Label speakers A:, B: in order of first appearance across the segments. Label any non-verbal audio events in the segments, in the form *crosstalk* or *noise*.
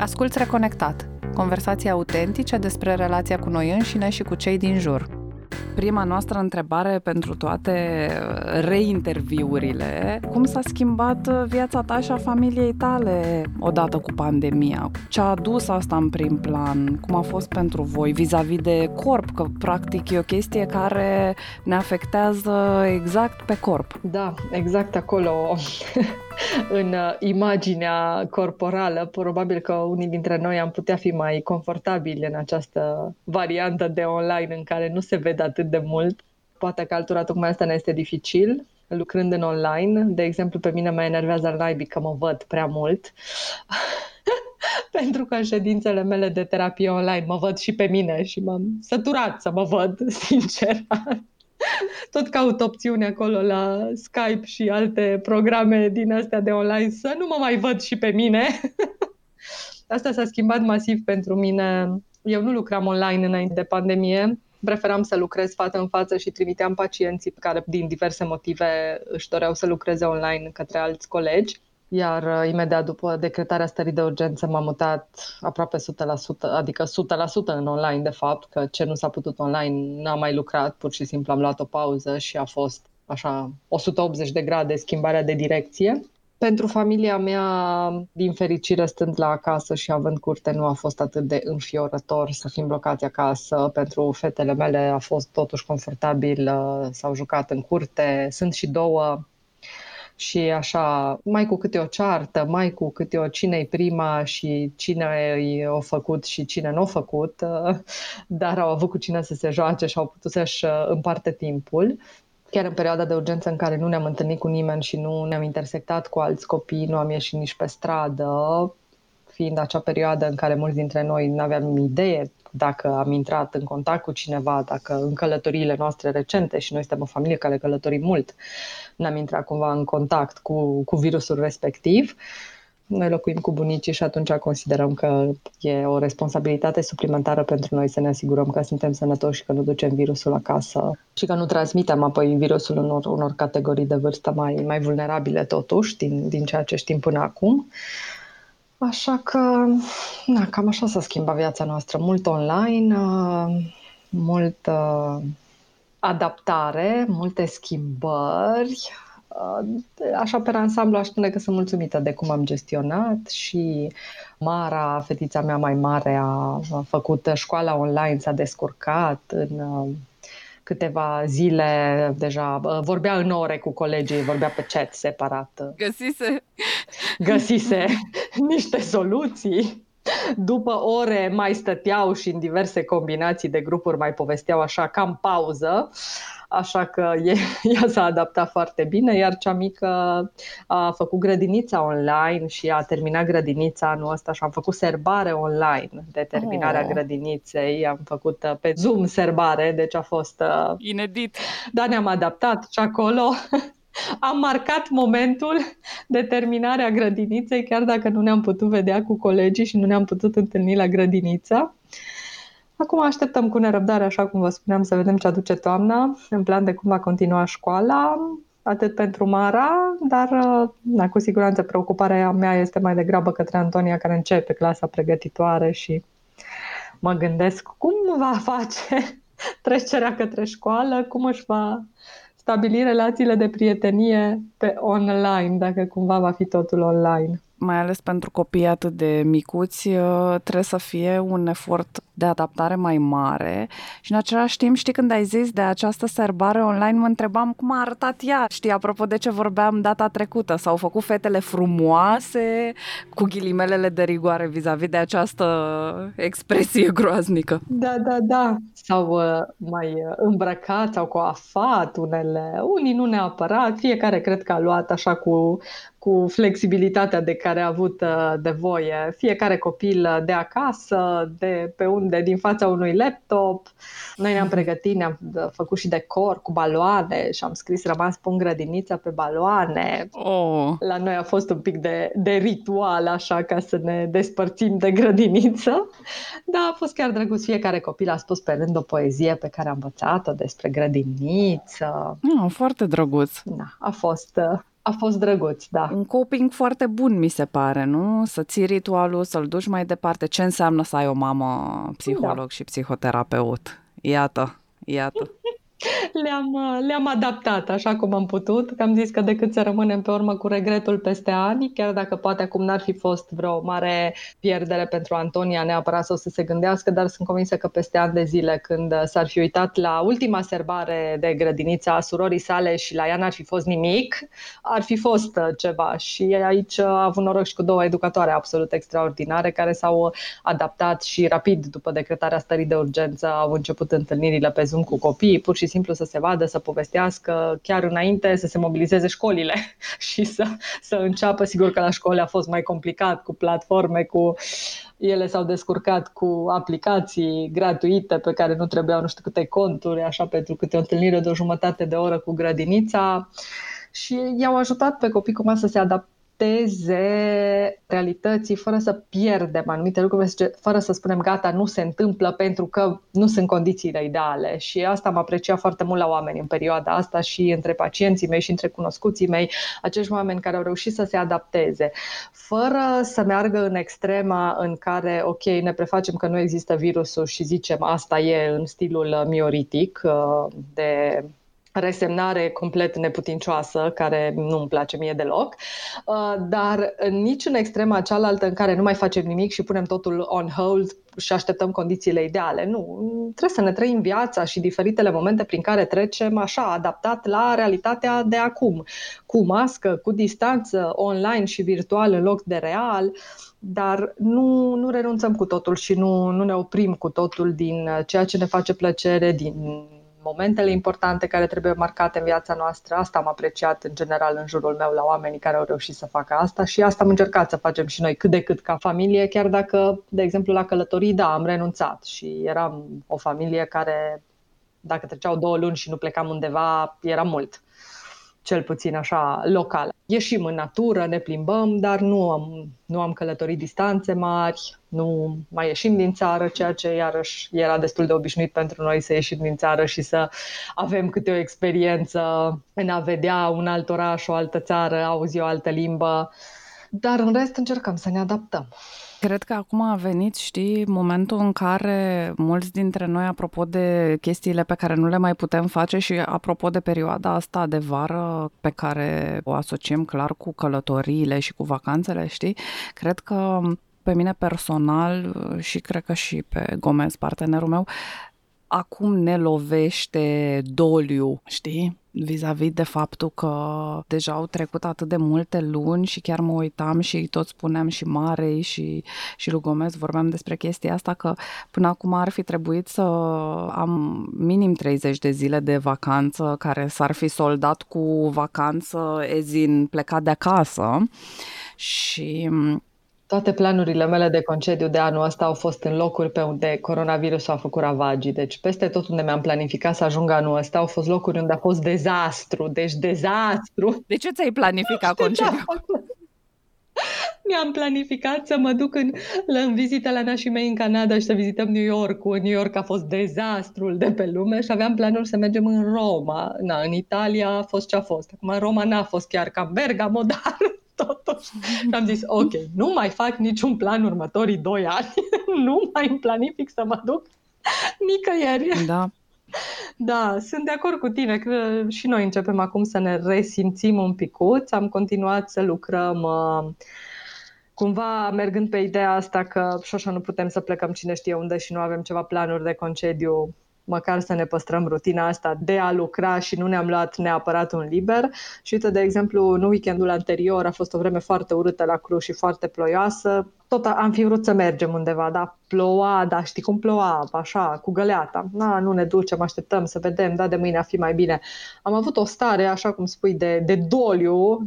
A: Asculți Reconectat, conversații autentice despre relația cu noi înșine și cu cei din jur prima noastră întrebare pentru toate reinterviurile. Cum s-a schimbat viața ta și a familiei tale odată cu pandemia? Ce a adus asta în prim plan? Cum a fost pentru voi vis-a-vis de corp? Că practic e o chestie care ne afectează exact pe corp.
B: Da, exact acolo *laughs* *laughs* în imaginea corporală. Probabil că unii dintre noi am putea fi mai confortabili în această variantă de online în care nu se vede atât de mult. Poate că altora tocmai asta ne este dificil lucrând în online. De exemplu, pe mine mă enervează al naibii că mă văd prea mult. *laughs* Pentru că în ședințele mele de terapie online mă văd și pe mine și m-am săturat să mă văd, *laughs* sincer. *laughs* Tot caut opțiune acolo la Skype și alte programe din astea de online să nu mă mai văd și pe mine. *laughs* Asta s-a schimbat masiv pentru mine. Eu nu lucram online înainte de pandemie, preferam să lucrez față în față și trimiteam pacienții care din diverse motive își doreau să lucreze online către alți colegi. Iar uh, imediat după decretarea stării de urgență m-am mutat aproape 100%, adică 100% în online de fapt, că ce nu s-a putut online n-am mai lucrat, pur și simplu am luat o pauză și a fost așa 180 de grade schimbarea de direcție. Pentru familia mea, din fericire, stând la acasă și având curte, nu a fost atât de înfiorător să fim blocați acasă. Pentru fetele mele a fost totuși confortabil, uh, s-au jucat în curte. Sunt și două și așa, mai cu câte o ceartă, mai cu câte o cine-i prima și cine i-a făcut și cine nu a făcut, uh, *laughs* dar au avut cu cine să se joace și au putut să-și uh, împarte timpul. Chiar în perioada de urgență în care nu ne-am întâlnit cu nimeni și nu ne-am intersectat cu alți copii, nu am ieșit nici pe stradă, fiind acea perioadă în care mulți dintre noi nu aveam idee dacă am intrat în contact cu cineva, dacă în călătoriile noastre recente, și noi suntem o familie care călătorim mult, n-am intrat cumva în contact cu, cu virusul respectiv. Uh, noi locuim cu bunicii și atunci considerăm că e o responsabilitate suplimentară pentru noi să ne asigurăm că suntem sănătoși și că nu ducem virusul acasă și că nu transmitem apoi virusul unor, unor categorii de vârstă mai, mai vulnerabile totuși din, din ceea ce știm până acum. Așa că, na, cam așa s-a schimbat viața noastră. Mult online, mult adaptare, multe schimbări, Așa, pe ansamblu, aș spune că sunt mulțumită de cum am gestionat și Mara, fetița mea mai mare, a făcut școala online, s-a descurcat în uh, câteva zile deja, uh, vorbea în ore cu colegii, vorbea pe chat separat.
A: Găsise?
B: Găsise *laughs* niște soluții. După ore mai stăteau și în diverse combinații de grupuri mai povesteau așa, cam pauză așa că *laughs* e, ea s-a adaptat foarte bine, iar cea mică a făcut grădinița online și a terminat grădinița anul ăsta și am făcut serbare online de terminarea oh. grădiniței, am făcut uh, pe Zoom serbare, deci a fost...
A: Uh, Inedit.
B: Da, ne-am adaptat și acolo *laughs* am marcat momentul de terminare a grădiniței, chiar dacă nu ne-am putut vedea cu colegii și nu ne-am putut întâlni la grădiniță. Acum așteptăm cu nerăbdare, așa cum vă spuneam, să vedem ce aduce toamna, în plan de cum va continua școala, atât pentru Mara, dar da, cu siguranță preocuparea mea este mai degrabă către Antonia, care începe clasa pregătitoare și mă gândesc cum va face *laughs* trecerea către școală, cum își va stabili relațiile de prietenie pe online, dacă cumva va fi totul online
A: mai ales pentru copii atât de micuți, uh, trebuie să fie un efort de adaptare mai mare și în același timp, știi, când ai zis de această serbare online, mă întrebam cum a arătat ea. Știi, apropo de ce vorbeam data trecută, s-au făcut fetele frumoase cu ghilimelele de rigoare vis-a-vis de această expresie groaznică.
B: Da, da, da. S-au uh, mai uh, îmbrăcat, sau coafat unele, unii nu neapărat, fiecare cred că a luat așa cu cu flexibilitatea de care a avut uh, de voie fiecare copil uh, de acasă, de pe unde, din fața unui laptop. Noi ne-am pregătit, ne-am uh, făcut și decor cu baloane și am scris rămas pun grădinița pe baloane.
A: Oh.
B: La noi a fost un pic de, de ritual așa ca să ne despărțim de grădiniță. Da, a fost chiar drăguț. Fiecare copil a spus pe rând o poezie pe care a învățat-o despre grădiniță.
A: Oh, foarte drăguț.
B: Da, a fost A fost drăguț, da.
A: Un coping foarte bun, mi se pare, nu? Să ții ritualul, să-l duci mai departe. Ce înseamnă să ai o mamă psiholog da. și psihoterapeut? Iată, iată. *laughs*
B: Le-am, le-am adaptat așa cum am putut, că am zis că decât să rămânem pe urmă cu regretul peste ani, chiar dacă poate acum n-ar fi fost vreo mare pierdere pentru Antonia neapărat să o să se gândească, dar sunt convinsă că peste ani de zile când s-ar fi uitat la ultima serbare de grădinița a surorii sale și la ea n-ar fi fost nimic, ar fi fost ceva. Și aici a avut noroc și cu două educatoare absolut extraordinare care s-au adaptat și rapid după decretarea stării de urgență au început întâlnirile pe Zoom cu copiii, pur și simplu să se vadă, să povestească chiar înainte să se mobilizeze școlile *laughs* și să, să înceapă. Sigur că la școli a fost mai complicat cu platforme, cu ele s-au descurcat cu aplicații gratuite pe care nu trebuiau nu știu câte conturi, așa pentru câte o întâlnire de o jumătate de oră cu grădinița și i-au ajutat pe copii cumva să se adapteze adapteze realității fără să pierdem anumite lucruri, fără să spunem gata, nu se întâmplă pentru că nu sunt condițiile ideale. Și asta am apreciat foarte mult la oameni în perioada asta și între pacienții mei și între cunoscuții mei, acești oameni care au reușit să se adapteze, fără să meargă în extrema în care, ok, ne prefacem că nu există virusul și zicem asta e în stilul mioritic uh, de resemnare complet neputincioasă, care nu îmi place mie deloc, uh, dar nici în extrema cealaltă în care nu mai facem nimic și punem totul on hold și așteptăm condițiile ideale. Nu, trebuie să ne trăim viața și diferitele momente prin care trecem așa, adaptat la realitatea de acum, cu mască, cu distanță, online și virtual în loc de real, dar nu, nu renunțăm cu totul și nu, nu ne oprim cu totul din ceea ce ne face plăcere, din momentele importante care trebuie marcate în viața noastră. Asta am apreciat în general în jurul meu la oamenii care au reușit să facă asta și asta am încercat să facem și noi cât de cât ca familie, chiar dacă, de exemplu, la călătorii, da, am renunțat și eram o familie care, dacă treceau două luni și nu plecam undeva, era mult cel puțin așa local. Ieșim în natură, ne plimbăm, dar nu am, nu am călătorit distanțe mari, nu mai ieșim din țară, ceea ce iarăși era destul de obișnuit pentru noi să ieșim din țară și să avem câte o experiență în a vedea un alt oraș, o altă țară, auzi o altă limbă. Dar în rest încercăm să ne adaptăm.
A: Cred că acum a venit, știi, momentul în care mulți dintre noi, apropo de chestiile pe care nu le mai putem face și apropo de perioada asta de vară pe care o asociem clar cu călătoriile și cu vacanțele, știi, cred că pe mine personal și cred că și pe Gomez, partenerul meu, acum ne lovește doliu, știi? Vis-a-vis de faptul că deja au trecut atât de multe luni și chiar mă uitam și tot spuneam și Marei și, și lui Gomez, vorbeam despre chestia asta că până acum ar fi trebuit să am minim 30 de zile de vacanță care s-ar fi soldat cu vacanță ezin plecat de acasă. Și
B: toate planurile mele de concediu de anul ăsta au fost în locuri pe unde coronavirusul a făcut ravagii. Deci peste tot unde mi-am planificat să ajung anul ăsta au fost locuri unde a fost dezastru. Deci dezastru.
A: De ce ți-ai planificat *laughs* concediu?
B: Mi-am planificat să mă duc în, în vizită la nașii mei în Canada și să vizităm New York. New York a fost dezastrul de pe lume și aveam planul să mergem în Roma. Na, în Italia a fost ce a fost. Acum Roma n-a fost chiar ca Bergamo, dar totuși. Și *laughs* am zis, ok, nu mai fac niciun plan următorii doi ani, *laughs* nu mai îmi planific să mă duc nicăieri.
A: Da. *laughs*
B: Da, sunt de acord cu tine că și noi începem acum să ne resimțim un picuț. Am continuat să lucrăm uh, cumva mergând pe ideea asta că și așa nu putem să plecăm cine știe unde și nu avem ceva planuri de concediu măcar să ne păstrăm rutina asta de a lucra și nu ne-am luat neapărat un liber. Și uite, de exemplu, în weekendul anterior a fost o vreme foarte urâtă la Cluj și foarte ploioasă. Tot am fi vrut să mergem undeva, dar ploua, da, știi cum ploua, așa, cu găleata. Na, nu ne ducem, așteptăm să vedem, da, de mâine a fi mai bine. Am avut o stare, așa cum spui, de, de doliu,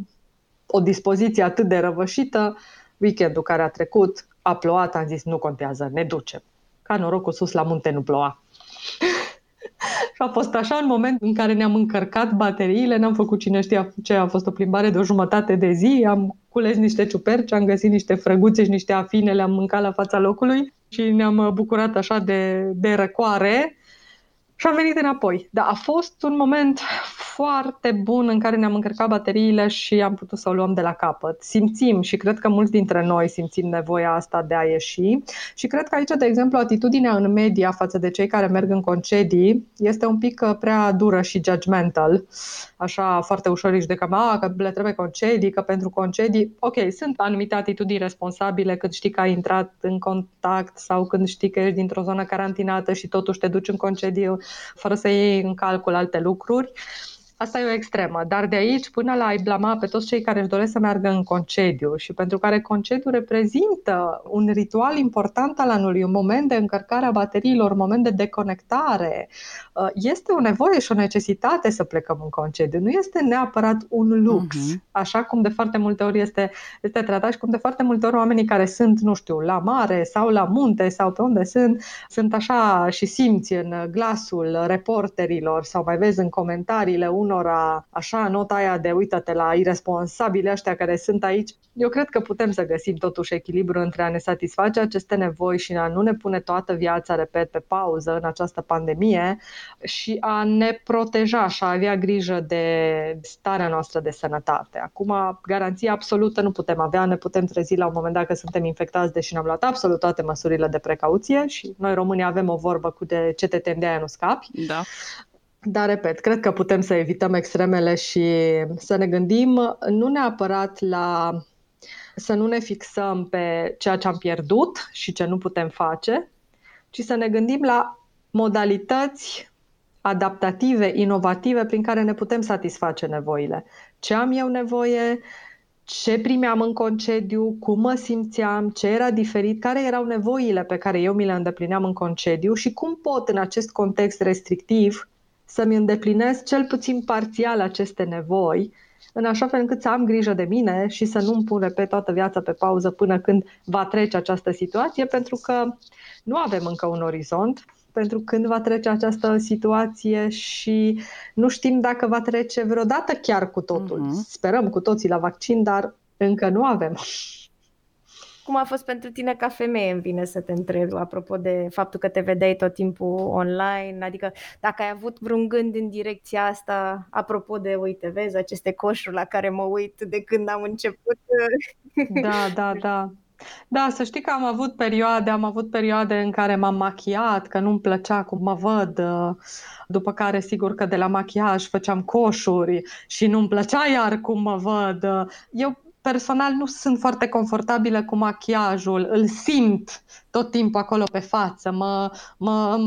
B: o dispoziție atât de răvășită, weekendul care a trecut, a plouat, am zis, nu contează, ne ducem. Ca norocul sus la munte nu ploua și a fost așa un moment în care ne-am încărcat bateriile, n-am făcut cine știa ce, a fost o plimbare de o jumătate de zi, am cules niște ciuperci, am găsit niște frăguțe și niște afine, le-am mâncat la fața locului și ne-am bucurat așa de, de răcoare și am venit înapoi. Dar a fost un moment foarte bun în care ne-am încărcat bateriile și am putut să o luăm de la capăt. Simțim și cred că mulți dintre noi simțim nevoia asta de a ieși și cred că aici, de exemplu, atitudinea în media față de cei care merg în concedii este un pic uh, prea dură și judgmental, așa foarte ușor de că, că le trebuie concedii, că pentru concedii, ok, sunt anumite atitudini responsabile când știi că ai intrat în contact sau când știi că ești dintr-o zonă carantinată și totuși te duci în concediu fără să iei în calcul alte lucruri. Asta e o extremă, dar de aici până la a-i blama pe toți cei care își doresc să meargă în concediu și pentru care concediu reprezintă un ritual important al anului, un moment de încărcare a bateriilor, un moment de deconectare, uh, este o nevoie și o necesitate să plecăm în concediu. Nu este neapărat un lux, uh-huh. așa cum de foarte multe ori este, este tratat și cum de foarte multe ori oamenii care sunt, nu știu, la mare sau la munte sau pe unde sunt, sunt așa și simți în glasul reporterilor sau mai vezi în comentariile unor unora așa nota aia de uită-te la irresponsabili ăștia care sunt aici, eu cred că putem să găsim totuși echilibru între a ne satisface aceste nevoi și a nu ne pune toată viața, repet, pe pauză în această pandemie și a ne proteja și a avea grijă de starea noastră de sănătate. Acum, garanție absolută nu putem avea, ne putem trezi la un moment dat că suntem infectați, deși ne-am luat absolut toate măsurile de precauție și noi românii avem o vorbă cu de ce te tem de aia nu scapi.
A: Da.
B: Da, repet, cred că putem să evităm extremele și să ne gândim nu neapărat la să nu ne fixăm pe ceea ce am pierdut și ce nu putem face, ci să ne gândim la modalități adaptative, inovative prin care ne putem satisface nevoile. Ce am eu nevoie, ce primeam în concediu, cum mă simțeam, ce era diferit, care erau nevoile pe care eu mi le îndeplineam în concediu și cum pot în acest context restrictiv să-mi îndeplinesc cel puțin parțial aceste nevoi, în așa fel încât să am grijă de mine și să nu-mi pun pe toată viața pe pauză până când va trece această situație, pentru că nu avem încă un orizont pentru când va trece această situație și nu știm dacă va trece vreodată chiar cu totul. Uh-huh. Sperăm cu toții la vaccin, dar încă nu avem.
C: Cum a fost pentru tine ca femeie, îmi vine să te întreb, apropo de faptul că te vedeai tot timpul online, adică dacă ai avut vreun gând în direcția asta, apropo de, uite, vezi, aceste coșuri la care mă uit de când am început.
B: Da, da, *laughs* da. Da, să știi că am avut perioade, am avut perioade în care m-am machiat, că nu-mi plăcea cum mă văd, după care sigur că de la machiaj făceam coșuri și nu-mi plăcea iar cum mă văd. Eu personal nu sunt foarte confortabilă cu machiajul, îl simt tot timpul acolo pe față, mă, mă,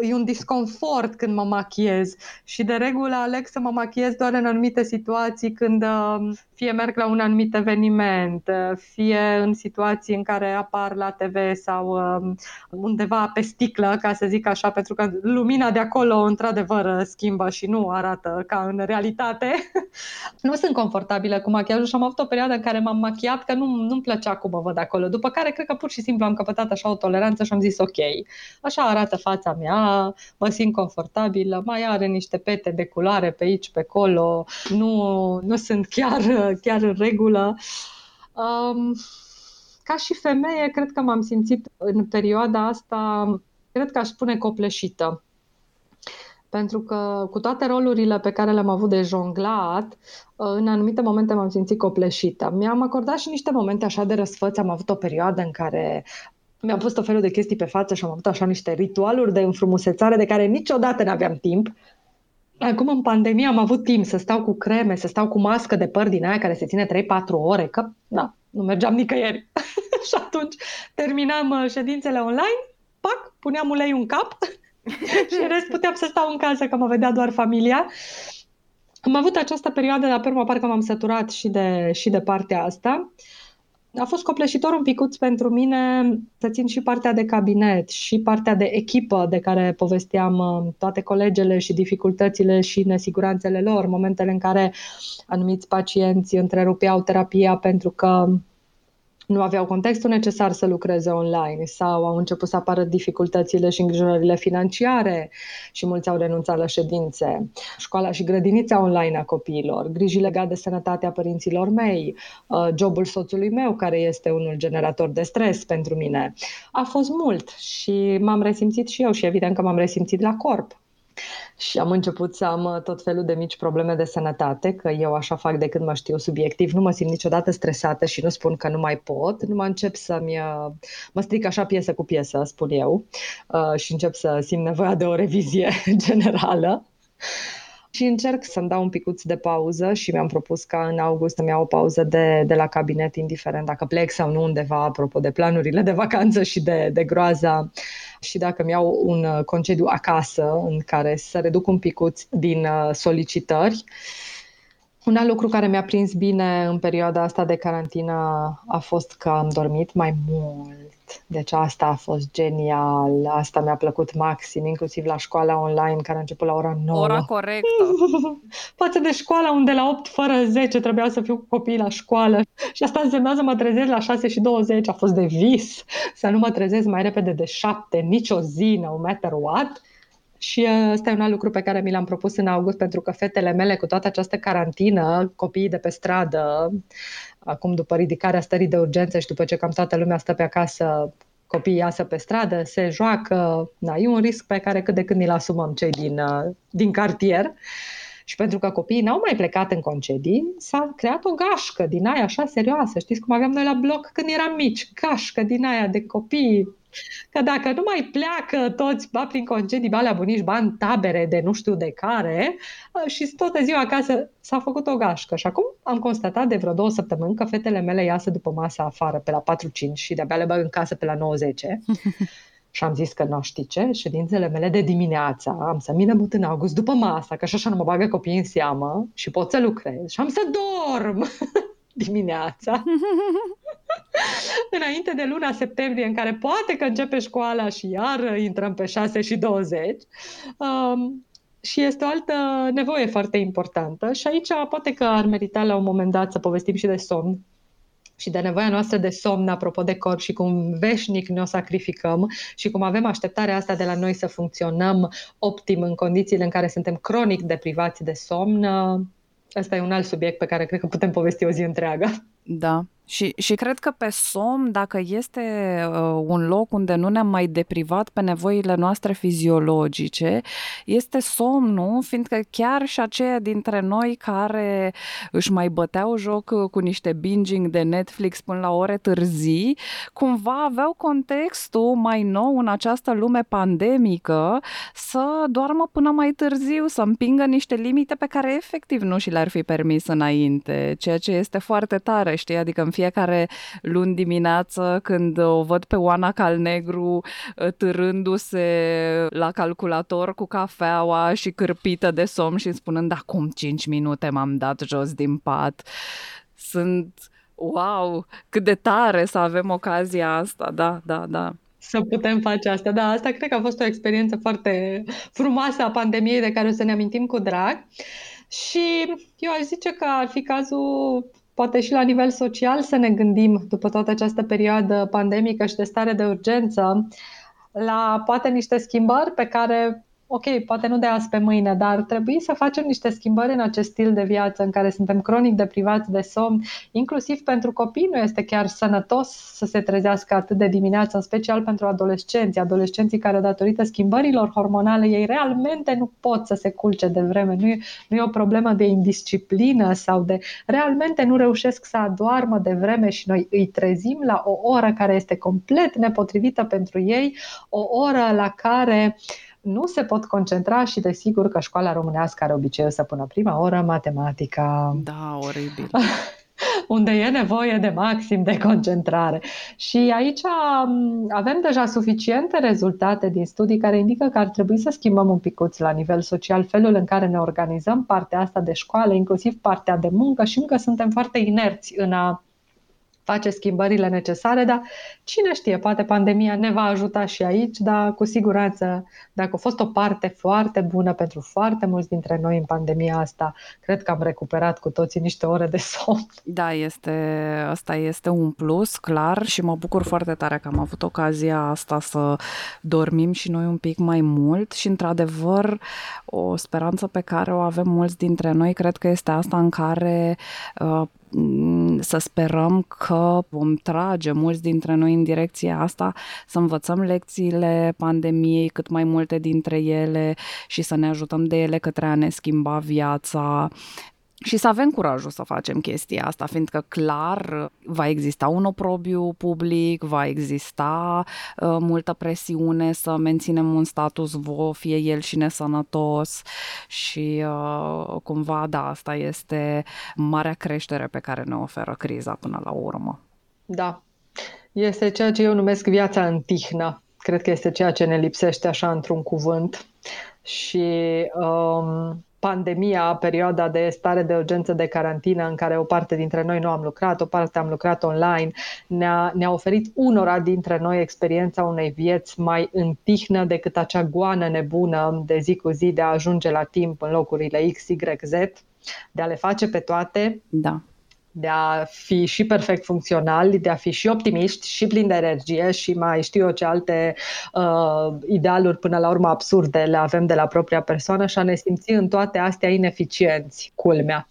B: e un disconfort când mă machiez și de regulă aleg să mă machiez doar în anumite situații când um, fie merg la un anumit eveniment, fie în situații în care apar la TV sau um, undeva pe sticlă, ca să zic așa, pentru că lumina de acolo într-adevăr schimbă și nu arată ca în realitate. *laughs* nu sunt confortabilă cu machiajul și am avut o perioadă în care m-am machiat că nu, nu-mi plăcea cum mă văd acolo, după care cred că pur și simplu am căpătat așa o toleranță și am zis ok, așa arată fața mea, mă simt confortabilă, mai are niște pete de culoare pe aici, pe acolo, nu, nu sunt chiar, chiar în regulă. Um, ca și femeie, cred că m-am simțit în perioada asta, cred că aș spune copleșită pentru că cu toate rolurile pe care le-am avut de jonglat, în anumite momente m-am simțit copleșită. Mi-am acordat și niște momente așa de răsfăț. Am avut o perioadă în care mi-am pus o felul de chestii pe față și am avut așa niște ritualuri de înfrumusețare de care niciodată nu aveam timp. Acum în pandemie am avut timp să stau cu creme, să stau cu mască de păr din aia care se ține 3-4 ore, că na, nu mergeam nicăieri. *laughs* și atunci terminam uh, ședințele online, pac, puneam ulei în cap *laughs* și în rest puteam să stau în casă, că mă vedea doar familia. Am avut această perioadă, dar pe urmă parcă m-am săturat și de, și de partea asta. A fost copleșitor un picuț pentru mine să țin și partea de cabinet și partea de echipă de care povesteam uh, toate colegele și dificultățile și nesiguranțele lor, momentele în care anumiți pacienți întrerupeau terapia pentru că nu aveau contextul necesar să lucreze online sau au început să apară dificultățile și îngrijorările financiare și mulți au renunțat la ședințe, școala și grădinița online a copiilor, griji legate de sănătatea părinților mei, uh, jobul soțului meu, care este unul generator de stres pentru mine. A fost mult și m-am resimțit și eu și evident că m-am resimțit la corp. și am început să am uh, tot felul de mici probleme de sănătate, că eu așa fac de când mă știu subiectiv, nu mă simt niciodată stresată și nu spun că nu mai pot, nu mă încep să-mi, uh, mă stric așa piesă cu piesă, spun eu, uh, și încep să simt nevoia de o revizie *laughs* generală. Și încerc să-mi dau un picuț de pauză și mi-am propus ca în august să-mi iau o pauză de, de la cabinet, indiferent dacă plec sau nu undeva, apropo de planurile de vacanță și de, de groaza și dacă mi iau un concediu acasă în care să reduc un picuț din uh, solicitări. Un alt lucru care mi-a prins bine în perioada asta de carantină a fost că am dormit mai mult deci asta a fost genial, asta mi-a plăcut maxim, inclusiv la școala online care a început la ora 9.
A: Ora corectă. *laughs*
B: Față de școala unde la 8 fără 10 trebuia să fiu cu copiii la școală și asta însemna să mă trezesc la 6 și 20, a fost de vis, să nu mă trezesc mai repede de 7, nicio zi, no matter what. Și uh, ăsta e un alt lucru pe care mi l-am propus în august, pentru că fetele mele, cu toată această carantină, copiii de pe stradă, acum după ridicarea stării de urgență și după ce cam toată lumea stă pe acasă, copiii iasă pe stradă, se joacă, da, e un risc pe care cât de când îl asumăm cei din, uh, din cartier. Și pentru că copiii n-au mai plecat în concedii, s-a creat o gașcă din aia așa serioasă. Știți cum aveam noi la bloc când eram mici? Gașcă din aia de copii Că dacă nu mai pleacă toți, ba prin concedii, ba la bunici, ba în tabere de nu știu de care, și toată ziua acasă s-a făcut o gașcă. Și acum am constatat de vreo două săptămâni că fetele mele iasă după masa afară pe la 4-5 și de-abia le bag în casă pe la 90. *laughs* Și am zis că nu știi ce, ședințele mele de dimineața am să mi mut în august după masa, că așa nu mă bagă copiii în seamă și pot să lucrez și am să dorm *laughs* dimineața. *laughs* înainte de luna septembrie, în care poate că începe școala și iar intrăm pe 6 și 20. Um, și este o altă nevoie foarte importantă și aici poate că ar merita la un moment dat să povestim și de somn și de nevoia noastră de somn, apropo de corp și cum veșnic ne o sacrificăm și cum avem așteptarea asta de la noi să funcționăm optim în condițiile în care suntem cronic deprivați de somn, Asta e un alt subiect pe care cred că putem povesti o zi întreagă.
A: Da, și, și cred că pe somn, dacă este uh, un loc unde nu ne-am mai deprivat pe nevoile noastre fiziologice, este somnul, fiindcă chiar și aceia dintre noi care își mai băteau joc uh, cu niște binging de Netflix până la ore târzii, cumva aveau contextul mai nou în această lume pandemică să doarmă până mai târziu, să împingă niște limite pe care efectiv nu și le-ar fi permis înainte, ceea ce este foarte tare, știi? Adică în fiecare luni dimineață când o văd pe Oana Calnegru ă, târându-se la calculator cu cafeaua și cârpită de somn și spunând acum 5 minute m-am dat jos din pat. Sunt wow, cât de tare să avem ocazia asta, da, da, da
B: să putem face asta. Da, asta cred că a fost o experiență foarte frumoasă a pandemiei de care o să ne amintim cu drag. Și eu aș zice că ar fi cazul poate și la nivel social să ne gândim după toată această perioadă pandemică și de stare de urgență la poate niște schimbări pe care ok, poate nu de azi pe mâine, dar trebuie să facem niște schimbări în acest stil de viață în care suntem cronic deprivați de somn, inclusiv pentru copii nu este chiar sănătos să se trezească atât de dimineață, în special pentru adolescenți, adolescenții care datorită schimbărilor hormonale ei realmente nu pot să se culce de vreme, nu e, nu e o problemă de indisciplină sau de realmente nu reușesc să adoarmă de vreme și noi îi trezim la o oră care este complet nepotrivită pentru ei, o oră la care uh, nu se pot concentra și desigur că școala românească are obiceiul să pună prima oră matematica.
A: Da, oribil. *laughs*
B: unde e nevoie de maxim de concentrare. Și aici avem deja suficiente rezultate din studii care indică că ar trebui să schimbăm un picuț la nivel social felul în care ne organizăm partea asta de școală, inclusiv partea de muncă și încă suntem foarte inerți în a face schimbările necesare, dar cine știe, poate pandemia ne va ajuta și aici, dar cu siguranță, dacă a fost o parte foarte bună pentru foarte mulți dintre noi în pandemia asta, cred că am recuperat cu toții niște ore de somn.
A: Da, este, asta este un plus, clar, și mă bucur foarte tare că am avut ocazia asta să dormim și noi un pic mai mult și, într-adevăr, o speranță pe care o avem mulți dintre noi, cred că este asta în care uh, mm, să sperăm că vom trage mulți dintre noi în direcția asta, să învățăm lecțiile pandemiei, cât mai multe dintre ele și să ne ajutăm de ele către a ne schimba viața, și să avem curajul să facem chestia asta, fiindcă clar va exista un oprobiu public, va exista uh, multă presiune să menținem un status vo, fie el și nesănătos și uh, cumva, da, asta este marea creștere pe care ne oferă criza până la urmă.
B: Da, este ceea ce eu numesc viața în tihnă. Cred că este ceea ce ne lipsește așa într-un cuvânt. Și um, pandemia, perioada de stare de urgență de carantină în care o parte dintre noi nu am lucrat, o parte am lucrat online, ne-a, ne-a oferit unora dintre noi experiența unei vieți mai în tihnă decât acea goană nebună de zi cu zi de a ajunge la timp în locurile X, Y, Z, de a le face pe toate.
A: Da
B: de a fi și perfect funcționali, de a fi și optimiști și plini de energie și mai știu eu ce alte uh, idealuri până la urmă absurde le avem de la propria persoană și a ne simți în toate astea ineficienți, culmea.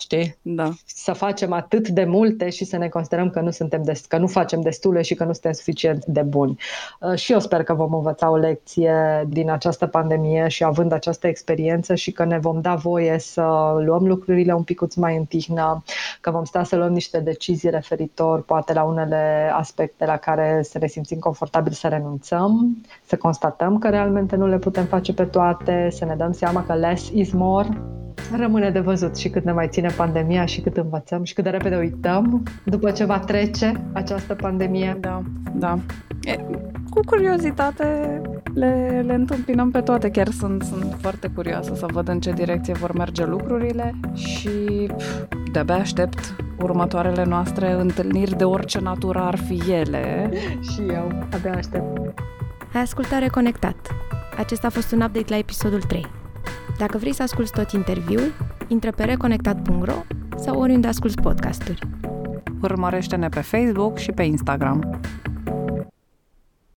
B: Știi?
A: Da.
B: Să facem atât de multe și să ne considerăm că nu suntem des- că nu facem destule și că nu suntem suficient de buni. Uh, și eu sper că vom învăța o lecție din această pandemie și având această experiență și că ne vom da voie să luăm lucrurile un pic mai în tihnă, că vom sta să luăm niște decizii referitor poate la unele aspecte la care să ne simțim confortabil să renunțăm, să constatăm că realmente nu le putem face pe toate, să ne dăm seama că less is more. Rămâne de văzut și cât ne mai ține pandemia și cât învățăm și cât de repede uităm după ce va trece această pandemie.
A: Da, da. E, cu curiozitate le, le întâmpinăm pe toate. Chiar sunt, sunt foarte curioasă să văd în ce direcție vor merge lucrurile și pf, de-abia aștept următoarele noastre întâlniri de orice natură ar fi ele.
B: și eu, abia aștept.
C: Ai ascultat Reconectat. Acesta a fost un update la episodul 3. Dacă vrei să asculti tot interviul, intră pe reconectat.ro sau oriunde asculti podcasturi.
A: Urmărește-ne pe Facebook și pe Instagram.